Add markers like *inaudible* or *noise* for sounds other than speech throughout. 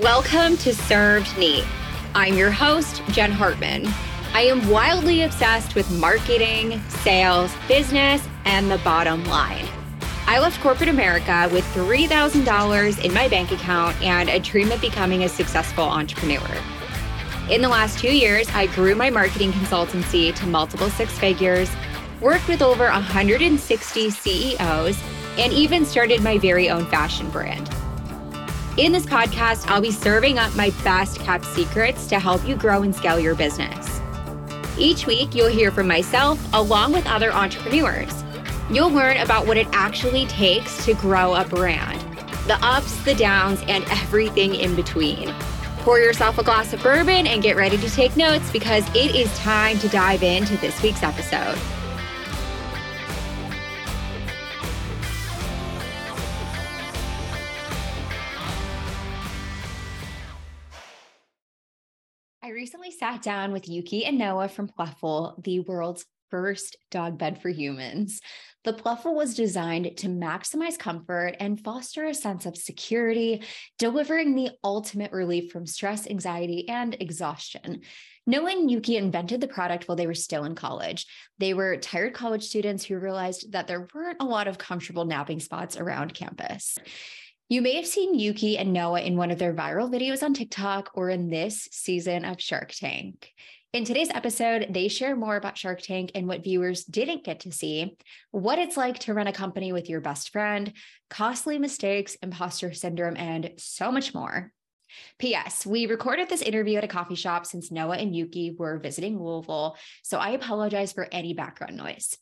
Welcome to Served Neat. I'm your host, Jen Hartman. I am wildly obsessed with marketing, sales, business, and the bottom line. I left corporate America with $3,000 in my bank account and a dream of becoming a successful entrepreneur. In the last two years, I grew my marketing consultancy to multiple six figures, worked with over 160 CEOs, and even started my very own fashion brand. In this podcast, I'll be serving up my best kept secrets to help you grow and scale your business. Each week, you'll hear from myself along with other entrepreneurs. You'll learn about what it actually takes to grow a brand the ups, the downs, and everything in between. Pour yourself a glass of bourbon and get ready to take notes because it is time to dive into this week's episode. Sat down with Yuki and Noah from Pluffle, the world's first dog bed for humans. The Pluffle was designed to maximize comfort and foster a sense of security, delivering the ultimate relief from stress, anxiety, and exhaustion. Noah and Yuki invented the product while they were still in college. They were tired college students who realized that there weren't a lot of comfortable napping spots around campus. You may have seen Yuki and Noah in one of their viral videos on TikTok or in this season of Shark Tank. In today's episode, they share more about Shark Tank and what viewers didn't get to see, what it's like to run a company with your best friend, costly mistakes, imposter syndrome, and so much more. P.S. We recorded this interview at a coffee shop since Noah and Yuki were visiting Louisville, so I apologize for any background noise.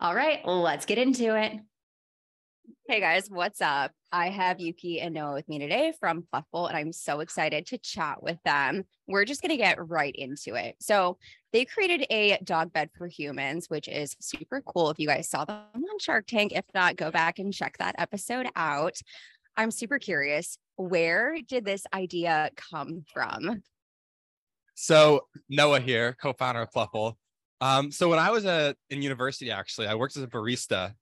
All right, let's get into it. Hey guys, what's up? I have Yuki and Noah with me today from Pluffle, and I'm so excited to chat with them. We're just going to get right into it. So, they created a dog bed for humans, which is super cool. If you guys saw them on Shark Tank, if not, go back and check that episode out. I'm super curious. Where did this idea come from? So, Noah here, co founder of Pluffle. Um, so, when I was a, uh, in university, actually, I worked as a barista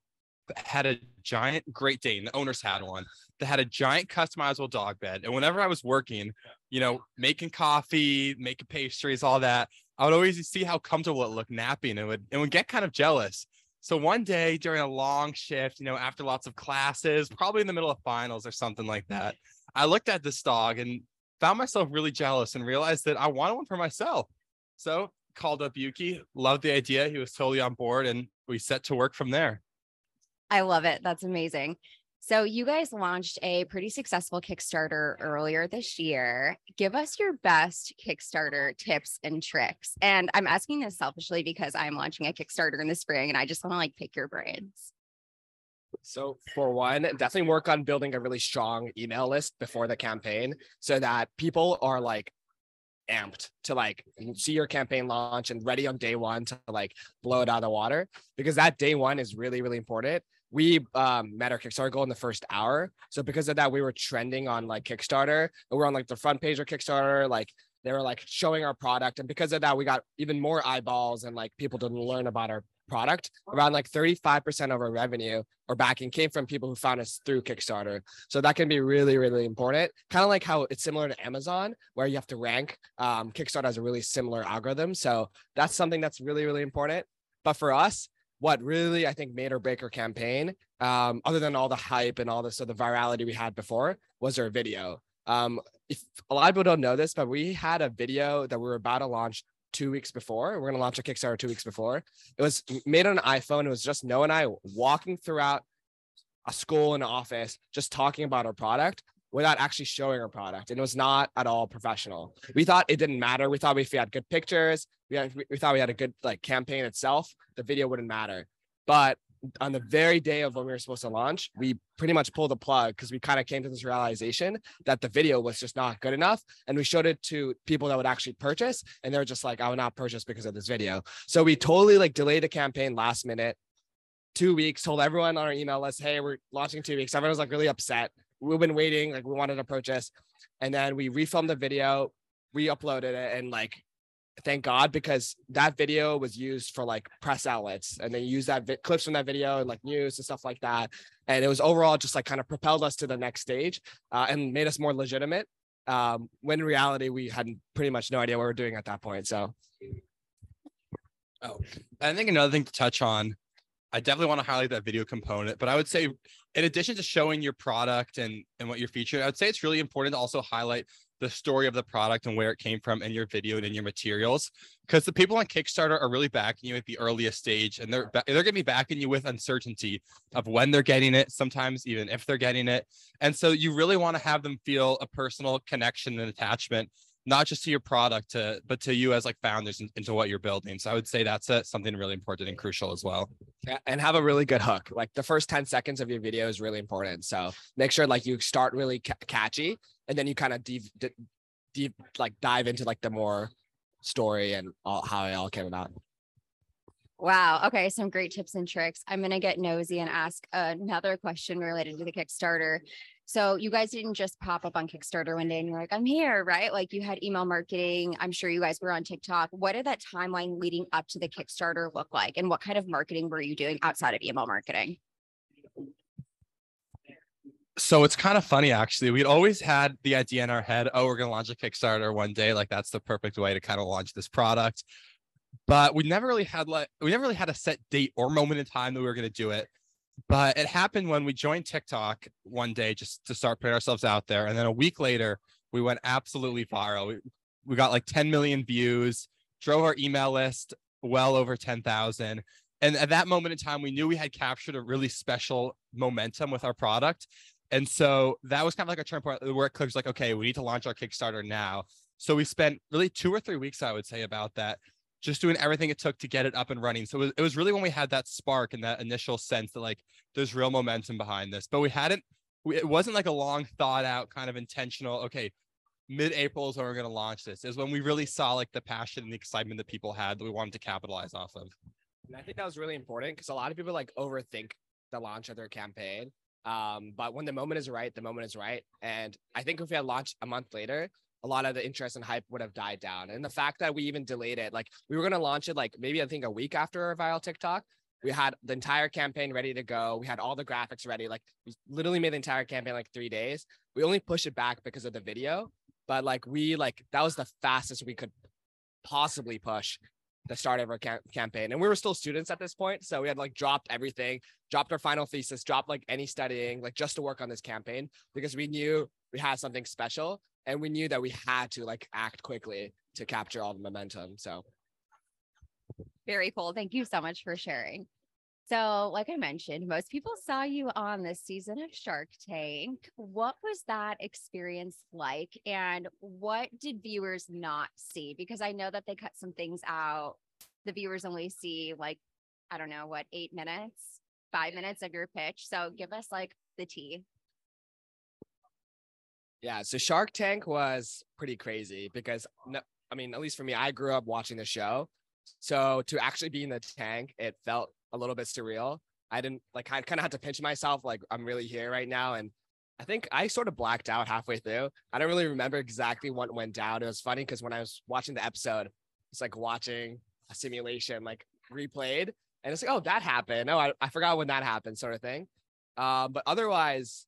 had a giant Great Dane. The owners had one that had a giant customizable dog bed. And whenever I was working, you know, making coffee, making pastries, all that, I would always see how comfortable it looked napping and would and would get kind of jealous. So one day during a long shift, you know, after lots of classes, probably in the middle of finals or something like that, I looked at this dog and found myself really jealous and realized that I wanted one for myself. So called up Yuki, loved the idea. He was totally on board and we set to work from there. I love it. That's amazing. So, you guys launched a pretty successful Kickstarter earlier this year. Give us your best Kickstarter tips and tricks. And I'm asking this selfishly because I'm launching a Kickstarter in the spring and I just want to like pick your brains. So, for one, definitely work on building a really strong email list before the campaign so that people are like amped to like see your campaign launch and ready on day one to like blow it out of the water because that day one is really, really important we um, met our Kickstarter goal in the first hour. So because of that, we were trending on like Kickstarter. We were on like the front page of Kickstarter. Like they were like showing our product, and because of that, we got even more eyeballs and like people to learn about our product. Around like 35% of our revenue or backing came from people who found us through Kickstarter. So that can be really, really important. Kind of like how it's similar to Amazon, where you have to rank. Um, Kickstarter has a really similar algorithm. So that's something that's really, really important. But for us, what really I think made our Baker campaign, um, other than all the hype and all this so the virality we had before, was our video. Um, if a lot of people don't know this, but we had a video that we were about to launch two weeks before. We're gonna launch a Kickstarter two weeks before. It was made on an iPhone. It was just Noah and I walking throughout a school and office, just talking about our product without actually showing our product. And it was not at all professional. We thought it didn't matter. We thought if we had good pictures, we, had, we thought we had a good like campaign itself, the video wouldn't matter. But on the very day of when we were supposed to launch, we pretty much pulled the plug because we kind of came to this realization that the video was just not good enough. And we showed it to people that would actually purchase. And they're just like, I would not purchase because of this video. So we totally like delayed the campaign last minute, two weeks, told everyone on our email list, hey, we're launching two weeks. Everyone was like really upset we've been waiting, like we wanted to purchase. And then we refilmed the video, re-uploaded it, and like thank God because that video was used for like press outlets and they used that vi- clips from that video and like news and stuff like that. And it was overall just like kind of propelled us to the next stage uh, and made us more legitimate. Um, when in reality, we had pretty much no idea what we are doing at that point. So, oh, I think another thing to touch on, I definitely want to highlight that video component, but I would say, in addition to showing your product and and what you're featuring, I would say it's really important to also highlight the story of the product and where it came from in your video and in your materials because the people on kickstarter are really backing you at the earliest stage and they're they're going to be backing you with uncertainty of when they're getting it sometimes even if they're getting it and so you really want to have them feel a personal connection and attachment not just to your product to but to you as like founders into what you're building so i would say that's a, something really important and crucial as well yeah, and have a really good hook like the first 10 seconds of your video is really important so make sure like you start really ca- catchy and then you kind of deep, deep, like dive into like the more story and all, how it all came about. Wow. Okay. Some great tips and tricks. I'm going to get nosy and ask another question related to the Kickstarter. So, you guys didn't just pop up on Kickstarter one day and you're like, I'm here, right? Like, you had email marketing. I'm sure you guys were on TikTok. What did that timeline leading up to the Kickstarter look like? And what kind of marketing were you doing outside of email marketing? so it's kind of funny actually. We'd always had the idea in our head, oh, we're gonna launch a Kickstarter one day. Like that's the perfect way to kind of launch this product. But we never really had like we never really had a set date or moment in time that we were gonna do it. But it happened when we joined TikTok one day just to start putting ourselves out there. And then a week later, we went absolutely viral. We, we got like 10 million views, drove our email list well over 10,000. And at that moment in time, we knew we had captured a really special momentum with our product. And so that was kind of like a turn point where it clicks like, okay, we need to launch our Kickstarter now. So we spent really two or three weeks, I would say, about that, just doing everything it took to get it up and running. So it was, it was really when we had that spark and that initial sense that like there's real momentum behind this. But we hadn't, it wasn't like a long thought out kind of intentional, okay, mid-April is when we're going to launch this, is when we really saw like the passion and the excitement that people had that we wanted to capitalize off of. And I think that was really important because a lot of people like overthink the launch of their campaign um, but when the moment is right, the moment is right. And I think if we had launched a month later, a lot of the interest and hype would have died down. And the fact that we even delayed it, like we were going to launch it, like maybe I think a week after our viral TikTok, we had the entire campaign ready to go. We had all the graphics ready. Like we literally made the entire campaign like three days. We only pushed it back because of the video, but like we like that was the fastest we could possibly push the start of our cam- campaign. And we were still students at this point. So we had like dropped everything, dropped our final thesis, dropped like any studying, like just to work on this campaign because we knew we had something special and we knew that we had to like act quickly to capture all the momentum. So very cool. Thank you so much for sharing. So, like I mentioned, most people saw you on this season of Shark Tank. What was that experience like? And what did viewers not see? Because I know that they cut some things out. The viewers only see, like, I don't know, what, eight minutes, five minutes of your pitch. So, give us like the tea. Yeah. So, Shark Tank was pretty crazy because, no, I mean, at least for me, I grew up watching the show. So, to actually be in the tank, it felt a little bit surreal. I didn't like I kind of had to pinch myself like I'm really here right now and I think I sort of blacked out halfway through. I don't really remember exactly what went down. It was funny because when I was watching the episode, it's like watching a simulation like replayed and it's like, oh, that happened. Oh, I, I forgot when that happened, sort of thing. Um, but otherwise,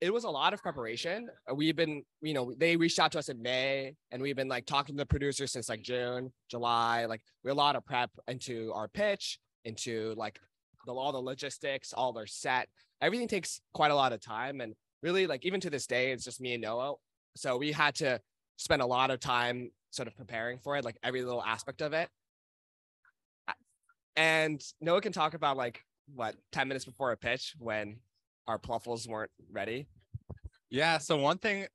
it was a lot of preparation. Uh, we've been, you know, they reached out to us in May and we've been like talking to the producers since like June, July. Like we a lot of prep into our pitch into like the all the logistics, all their set. Everything takes quite a lot of time. And really, like even to this day, it's just me and Noah. So we had to spend a lot of time sort of preparing for it, like every little aspect of it. And Noah can talk about like what 10 minutes before a pitch when our pluffles weren't ready. Yeah. So one thing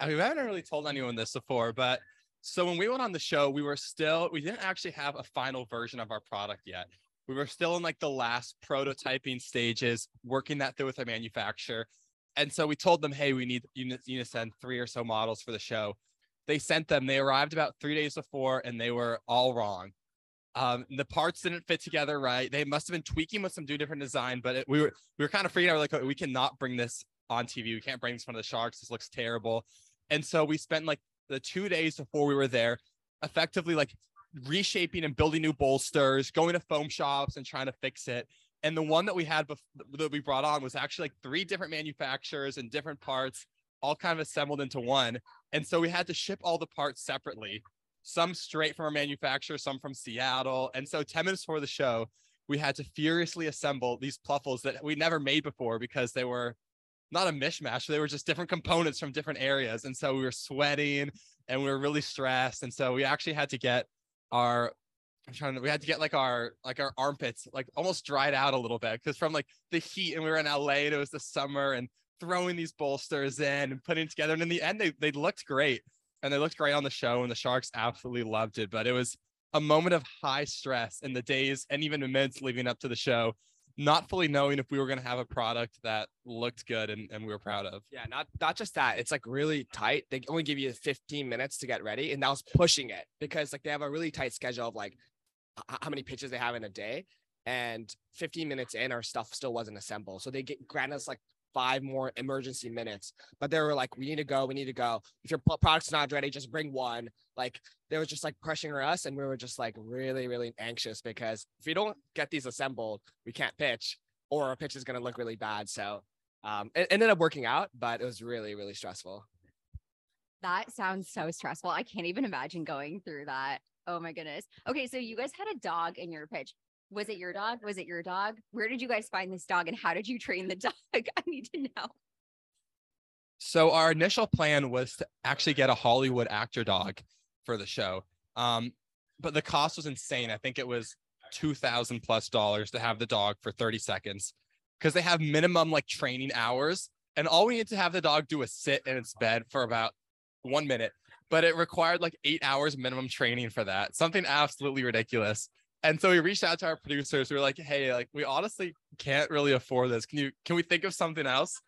I mean, we haven't really told anyone this before, but so when we went on the show, we were still we didn't actually have a final version of our product yet we were still in like the last prototyping stages, working that through with our manufacturer. And so we told them, hey, we need you to send three or so models for the show. They sent them. They arrived about three days before, and they were all wrong. Um, the parts didn't fit together right. They must have been tweaking with some do different design, but it, we were we were kind of freaking out. We're like, oh, we cannot bring this on TV. We can't bring this in front of the sharks. This looks terrible. And so we spent like the two days before we were there, effectively like reshaping and building new bolsters, going to foam shops and trying to fix it. And the one that we had bef- that we brought on was actually like three different manufacturers and different parts. all kind of assembled into one. And so we had to ship all the parts separately, some straight from our manufacturer, some from Seattle. And so 10 minutes before the show, we had to furiously assemble these pluffles that we never made before because they were not a mishmash. They were just different components from different areas. And so we were sweating and we were really stressed. And so we actually had to get our I'm trying to we had to get like our like our armpits like almost dried out a little bit because from like the heat and we were in LA and it was the summer and throwing these bolsters in and putting together. And in the end they they looked great and they looked great on the show and the sharks absolutely loved it. But it was a moment of high stress in the days and even minutes leading up to the show not fully knowing if we were going to have a product that looked good and, and we were proud of. Yeah, not not just that. It's like really tight. They only give you 15 minutes to get ready, and that was pushing it because like they have a really tight schedule of like how many pitches they have in a day. And 15 minutes in, our stuff still wasn't assembled. So they get grant us like five more emergency minutes. But they were like, we need to go, we need to go. If your product's not ready, just bring one. Like they were just like pressuring us, and we were just like really, really anxious because if we don't get these assembled, we can't pitch, or our pitch is gonna look really bad. So um, it ended up working out, but it was really, really stressful. That sounds so stressful. I can't even imagine going through that. Oh my goodness. Okay, so you guys had a dog in your pitch. Was it your dog? Was it your dog? Where did you guys find this dog and how did you train the *laughs* dog? I need to know. So our initial plan was to actually get a Hollywood actor dog for the show. Um, but the cost was insane. I think it was two thousand plus dollars to have the dog for 30 seconds because they have minimum like training hours. And all we need to have the dog do is sit in its bed for about one minute. But it required like eight hours minimum training for that. Something absolutely ridiculous. And so we reached out to our producers. We were like, hey, like we honestly can't really afford this. Can you can we think of something else?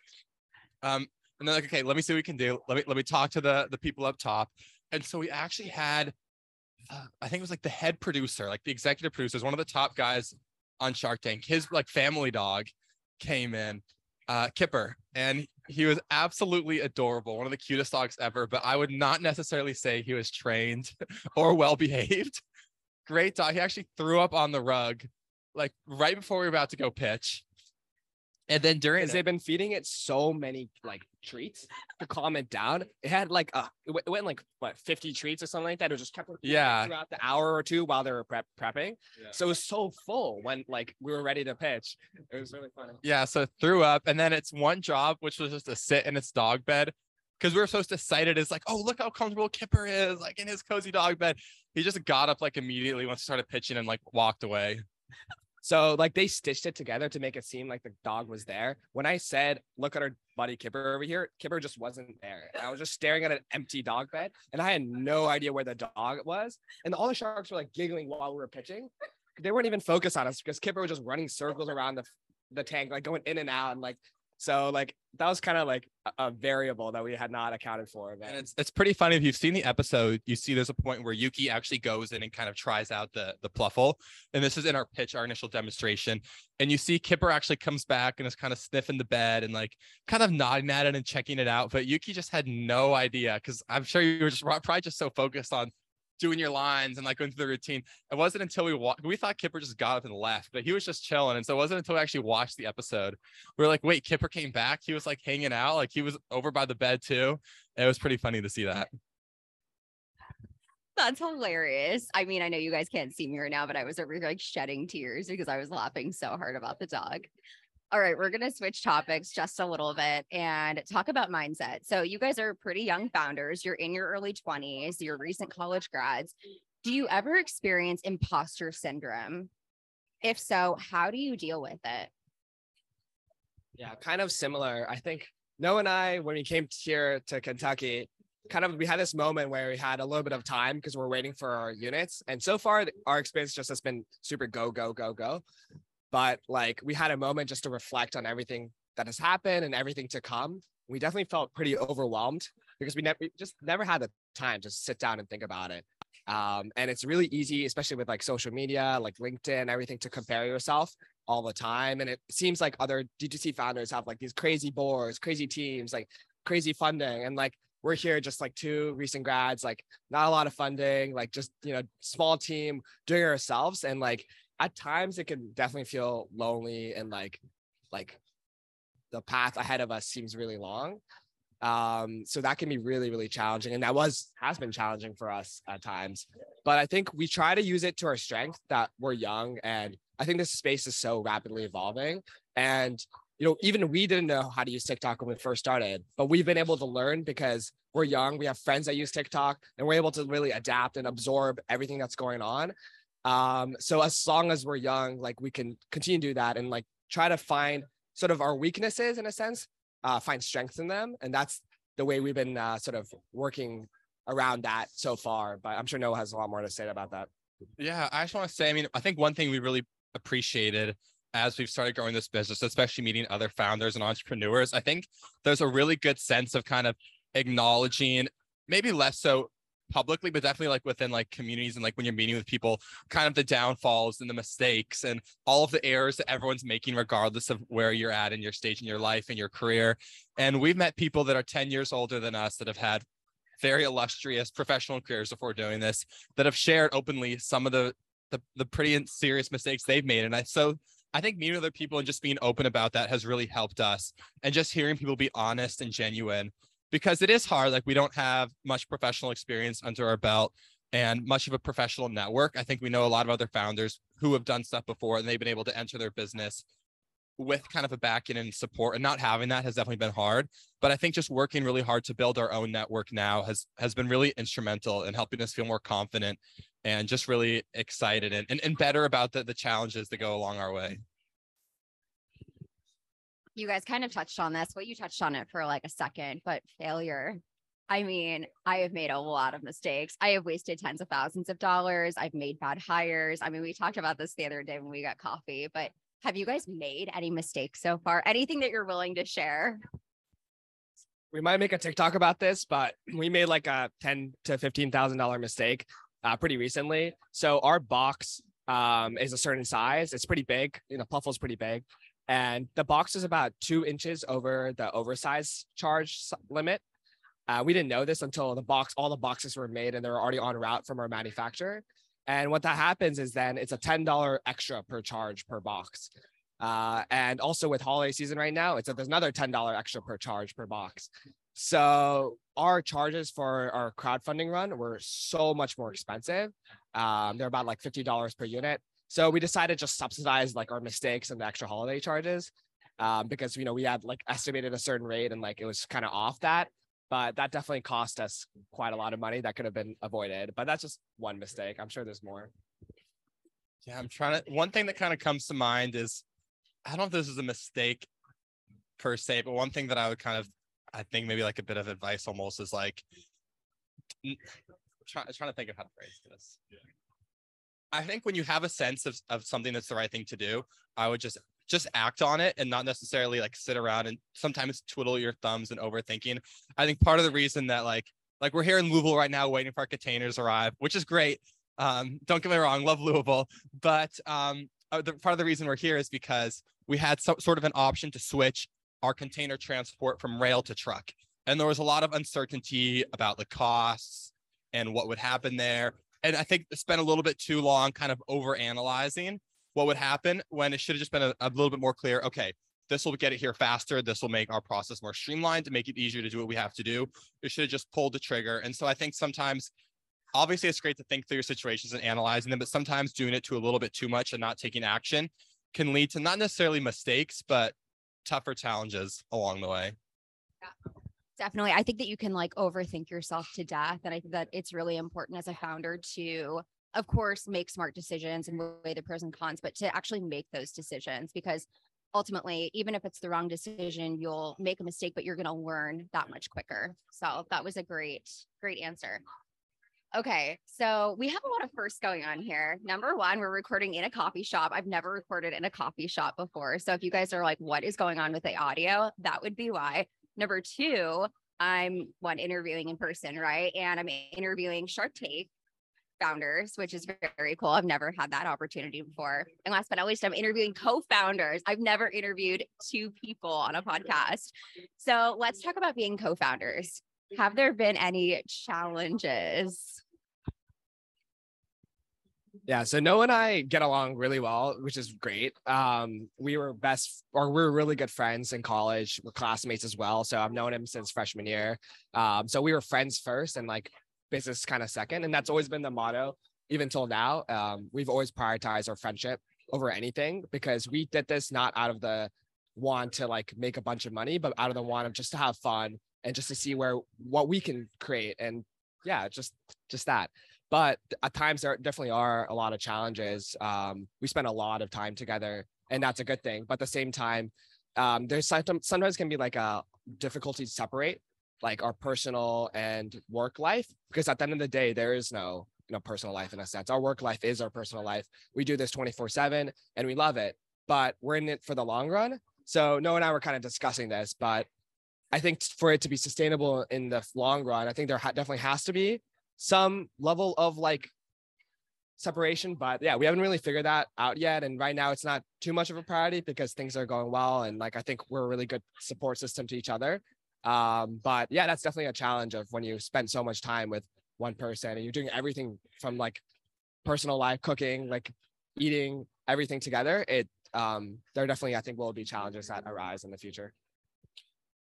Um, and they're like, okay, let me see what we can do. Let me let me talk to the the people up top. And so we actually had, uh, I think it was like the head producer, like the executive producers, one of the top guys on Shark Tank. His like family dog came in, uh, Kipper, and he was absolutely adorable, one of the cutest dogs ever. But I would not necessarily say he was trained *laughs* or well behaved. Great dog. He actually threw up on the rug, like right before we were about to go pitch. And then during because they've been feeding it so many like treats to calm it down. It had like uh it went, it went like what 50 treats or something like that. It just kept yeah throughout the hour or two while they were prep prepping. Yeah. So it was so full when like we were ready to pitch. It was really funny. Yeah, so it threw up, and then it's one job, which was just to sit in its dog bed. Because we were so excited, it's like, oh, look how comfortable Kipper is, like in his cozy dog bed. He just got up like immediately once he started pitching and like walked away. So like they stitched it together to make it seem like the dog was there. When I said, look at our buddy Kipper over here, Kipper just wasn't there. I was just staring at an empty dog bed and I had no idea where the dog was. And all the sharks were like giggling while we were pitching. They weren't even focused on us because Kipper was just running circles around the, the tank, like going in and out and like so like that was kind of like a, variable that we had not accounted for. And it's it's pretty funny if you've seen the episode, you see there's a point where Yuki actually goes in and kind of tries out the the pluffle. And this is in our pitch, our initial demonstration. And you see Kipper actually comes back and is kind of sniffing the bed and like kind of nodding at it and checking it out. But Yuki just had no idea because I'm sure you were just probably just so focused on doing your lines and like going through the routine. It wasn't until we walked, we thought Kipper just got up and left, but he was just chilling. And so it wasn't until we actually watched the episode. We were like, wait, Kipper came back. He was like hanging out, like he was over by the bed too. It was pretty funny to see that. That's hilarious. I mean, I know you guys can't see me right now, but I was over here like shedding tears because I was laughing so hard about the dog. All right, we're going to switch topics just a little bit and talk about mindset. So, you guys are pretty young founders. You're in your early 20s, you're recent college grads. Do you ever experience imposter syndrome? If so, how do you deal with it? Yeah, kind of similar. I think Noah and I, when we came here to Kentucky, kind of we had this moment where we had a little bit of time because we're waiting for our units. And so far, our experience just has been super go, go, go, go but like we had a moment just to reflect on everything that has happened and everything to come. We definitely felt pretty overwhelmed because we never we just never had the time to sit down and think about it. Um, and it's really easy, especially with like social media, like LinkedIn, everything to compare yourself all the time. And it seems like other D2C founders have like these crazy boards, crazy teams, like crazy funding. And like we're here just like two recent grads, like not a lot of funding, like just, you know, small team doing it ourselves. And like at times it can definitely feel lonely and like like the path ahead of us seems really long Um, so that can be really, really challenging. And that was has been challenging for us at times. But I think we try to use it to our strength that we're young. And I think this space is so rapidly evolving. And you know, even we didn't know how to use TikTok when we first started, but we've been able to learn because we're young. We have friends that use TikTok and we're able to really adapt and absorb everything that's going on. Um, so as long as we're young, like we can continue to do that and like try to find sort of our weaknesses in a sense, uh, find strengths in them. And that's the way we've been uh, sort of working around that so far. But I'm sure Noah has a lot more to say about that. Yeah, I just want to say, I mean, I think one thing we really appreciated as we've started growing this business, especially meeting other founders and entrepreneurs, I think there's a really good sense of kind of acknowledging, maybe less so publicly, but definitely like within like communities and like when you're meeting with people, kind of the downfalls and the mistakes and all of the errors that everyone's making, regardless of where you're at in your stage in your life and your career. And we've met people that are 10 years older than us that have had very illustrious professional careers before doing this that have shared openly some of the the, the pretty serious mistakes they've made. And I so I think meeting other people and just being open about that has really helped us. And just hearing people be honest and genuine because it is hard. Like we don't have much professional experience under our belt and much of a professional network. I think we know a lot of other founders who have done stuff before and they've been able to enter their business with kind of a backing and support and not having that has definitely been hard but i think just working really hard to build our own network now has has been really instrumental in helping us feel more confident and just really excited and, and, and better about the, the challenges that go along our way. You guys kind of touched on this. Well, you touched on it for like a second, but failure. I mean, I have made a lot of mistakes. I have wasted tens of thousands of dollars. I've made bad hires. I mean, we talked about this the other day when we got coffee, but have you guys made any mistakes so far? Anything that you're willing to share? We might make a TikTok about this, but we made like a ten to fifteen thousand dollar mistake uh, pretty recently. So our box um, is a certain size. It's pretty big. You know, Pluffle's pretty big, and the box is about two inches over the oversized charge limit. Uh, we didn't know this until the box, all the boxes were made and they're already on route from our manufacturer. And what that happens is then it's a $10 extra per charge per box. Uh, and also with holiday season right now, it's a, there's another $10 extra per charge per box. So our charges for our crowdfunding run were so much more expensive. Um, they're about like $50 per unit. So we decided just subsidize like our mistakes and the extra holiday charges um, because, you know, we had like estimated a certain rate and like it was kind of off that. But that definitely cost us quite a lot of money that could have been avoided. But that's just one mistake. I'm sure there's more. Yeah, I'm trying to. One thing that kind of comes to mind is I don't know if this is a mistake per se, but one thing that I would kind of I think maybe like a bit of advice almost is like trying trying to think of how to phrase this. I think when you have a sense of, of something that's the right thing to do, I would just just act on it and not necessarily like sit around and sometimes twiddle your thumbs and overthinking. I think part of the reason that like like we're here in Louisville right now waiting for our containers arrive, which is great. Um, don't get me wrong, love Louisville, but um, uh, the, part of the reason we're here is because we had some sort of an option to switch our container transport from rail to truck. And there was a lot of uncertainty about the costs and what would happen there. And I think spent a little bit too long kind of over analyzing what would happen when it should have just been a, a little bit more clear. Okay, this will get it here faster. This will make our process more streamlined to make it easier to do what we have to do. It should have just pulled the trigger. And so I think sometimes, obviously, it's great to think through your situations and analyzing them, but sometimes doing it to a little bit too much and not taking action can lead to not necessarily mistakes, but tougher challenges along the way. Yeah, definitely. I think that you can like overthink yourself to death. And I think that it's really important as a founder to, of course, make smart decisions and weigh the pros and cons, but to actually make those decisions because ultimately, even if it's the wrong decision, you'll make a mistake, but you're going to learn that much quicker. So that was a great, great answer. Okay, so we have a lot of firsts going on here. Number one, we're recording in a coffee shop. I've never recorded in a coffee shop before. So if you guys are like, what is going on with the audio? That would be why. Number two, I'm one interviewing in person, right? And I'm interviewing Shark Tank founders, which is very cool. I've never had that opportunity before. And last but not least, I'm interviewing co-founders. I've never interviewed two people on a podcast. So let's talk about being co-founders. Have there been any challenges? Yeah, so Noah and I get along really well, which is great. Um, we were best, or we are really good friends in college. We're classmates as well. So I've known him since freshman year. Um, so we were friends first, and like business kind of second, and that's always been the motto even till now. Um, we've always prioritized our friendship over anything because we did this not out of the want to like make a bunch of money, but out of the want of just to have fun and just to see where what we can create. And yeah, just just that but at times there definitely are a lot of challenges. Um, we spend a lot of time together, and that's a good thing. But at the same time, um, there's sometimes sometimes can be like a difficulty to separate like our personal and work life because at the end of the day there is no you know personal life in a sense our work life is our personal life we do this 24 7 and we love it but we're in it for the long run so noah and i were kind of discussing this but i think for it to be sustainable in the long run i think there ha- definitely has to be some level of like separation but yeah we haven't really figured that out yet and right now it's not too much of a priority because things are going well and like i think we're a really good support system to each other. Um but yeah that's definitely a challenge of when you spend so much time with one person and you're doing everything from like personal life cooking like eating everything together it um there definitely i think will be challenges that arise in the future.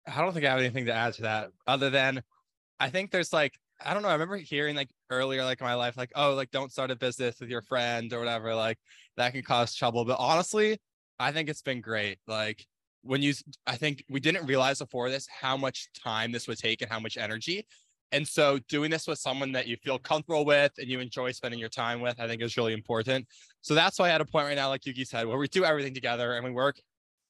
I don't think i have anything to add to that other than i think there's like I don't know. I remember hearing like earlier, like in my life, like, oh, like don't start a business with your friend or whatever. Like that can cause trouble. But honestly, I think it's been great. Like when you, I think we didn't realize before this how much time this would take and how much energy. And so doing this with someone that you feel comfortable with and you enjoy spending your time with, I think is really important. So that's why I had a point right now, like Yuki said, where we do everything together and we work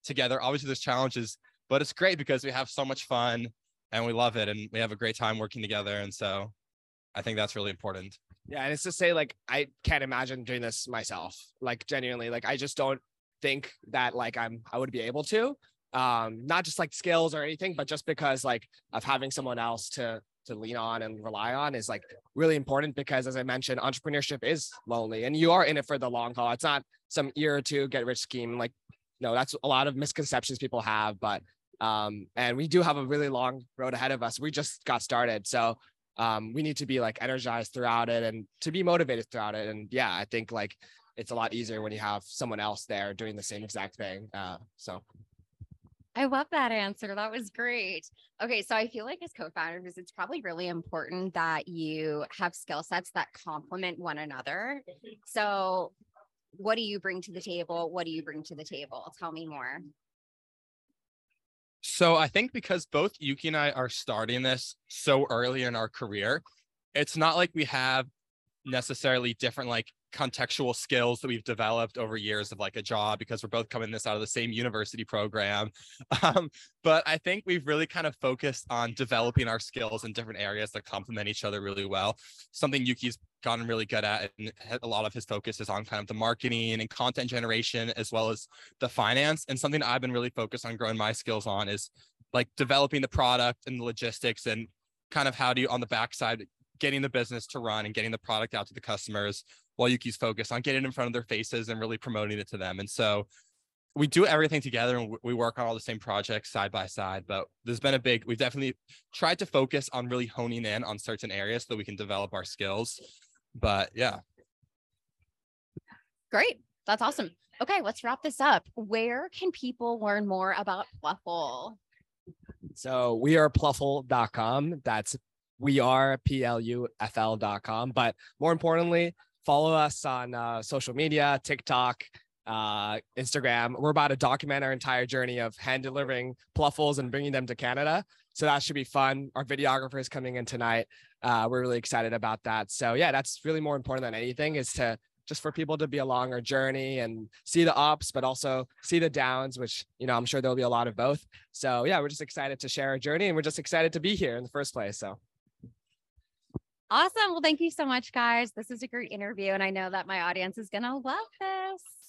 together. Obviously, there's challenges, but it's great because we have so much fun and we love it and we have a great time working together. And so I think that's really important. Yeah. And it's to say, like, I can't imagine doing this myself. Like, genuinely, like, I just don't think that, like, I'm, I would be able to. Um, not just like skills or anything, but just because, like, of having someone else to, to lean on and rely on is like really important because as I mentioned, entrepreneurship is lonely and you are in it for the long haul. It's not some year or two get rich scheme. Like, no, that's a lot of misconceptions people have, but um, and we do have a really long road ahead of us. We just got started. So um, we need to be like energized throughout it and to be motivated throughout it. And yeah, I think like it's a lot easier when you have someone else there doing the same exact thing. Uh, so I love that answer. That was great. Okay, so I feel like as co-founders, it's probably really important that you have skill sets that complement one another. So, what do you bring to the table? What do you bring to the table? Tell me more. So I think because both Yuki and I are starting this so early in our career, it's not like we have necessarily different like contextual skills that we've developed over years of like a job because we're both coming this out of the same university program. *laughs* Um, but I think we've really kind of focused on developing our skills in different areas that complement each other really well. Something Yuki's gotten really good at, and a lot of his focus is on kind of the marketing and content generation as well as the finance. And something I've been really focused on growing my skills on is like developing the product and the logistics and kind of how do you on the backside getting the business to run and getting the product out to the customers while Yuki's focused on getting in front of their faces and really promoting it to them. And so we do everything together and we work on all the same projects side by side. But there's been a big, we've definitely tried to focus on really honing in on certain areas so that we can develop our skills. But yeah. Great. That's awesome. Okay, let's wrap this up. Where can people learn more about Pluffle? So we are pluffle.com. That's we are P-L-U-F-L.com. But more importantly, follow us on uh, social media, TikTok, uh, Instagram. We're about to document our entire journey of hand delivering pluffles and bringing them to Canada. So that should be fun. Our videographer is coming in tonight. Uh, we're really excited about that. So yeah, that's really more important than anything is to just for people to be along our journey and see the ups, but also see the downs, which, you know, I'm sure there'll be a lot of both. So yeah, we're just excited to share our journey and we're just excited to be here in the first place. So Awesome. Well, thank you so much, guys. This is a great interview, and I know that my audience is going to love this.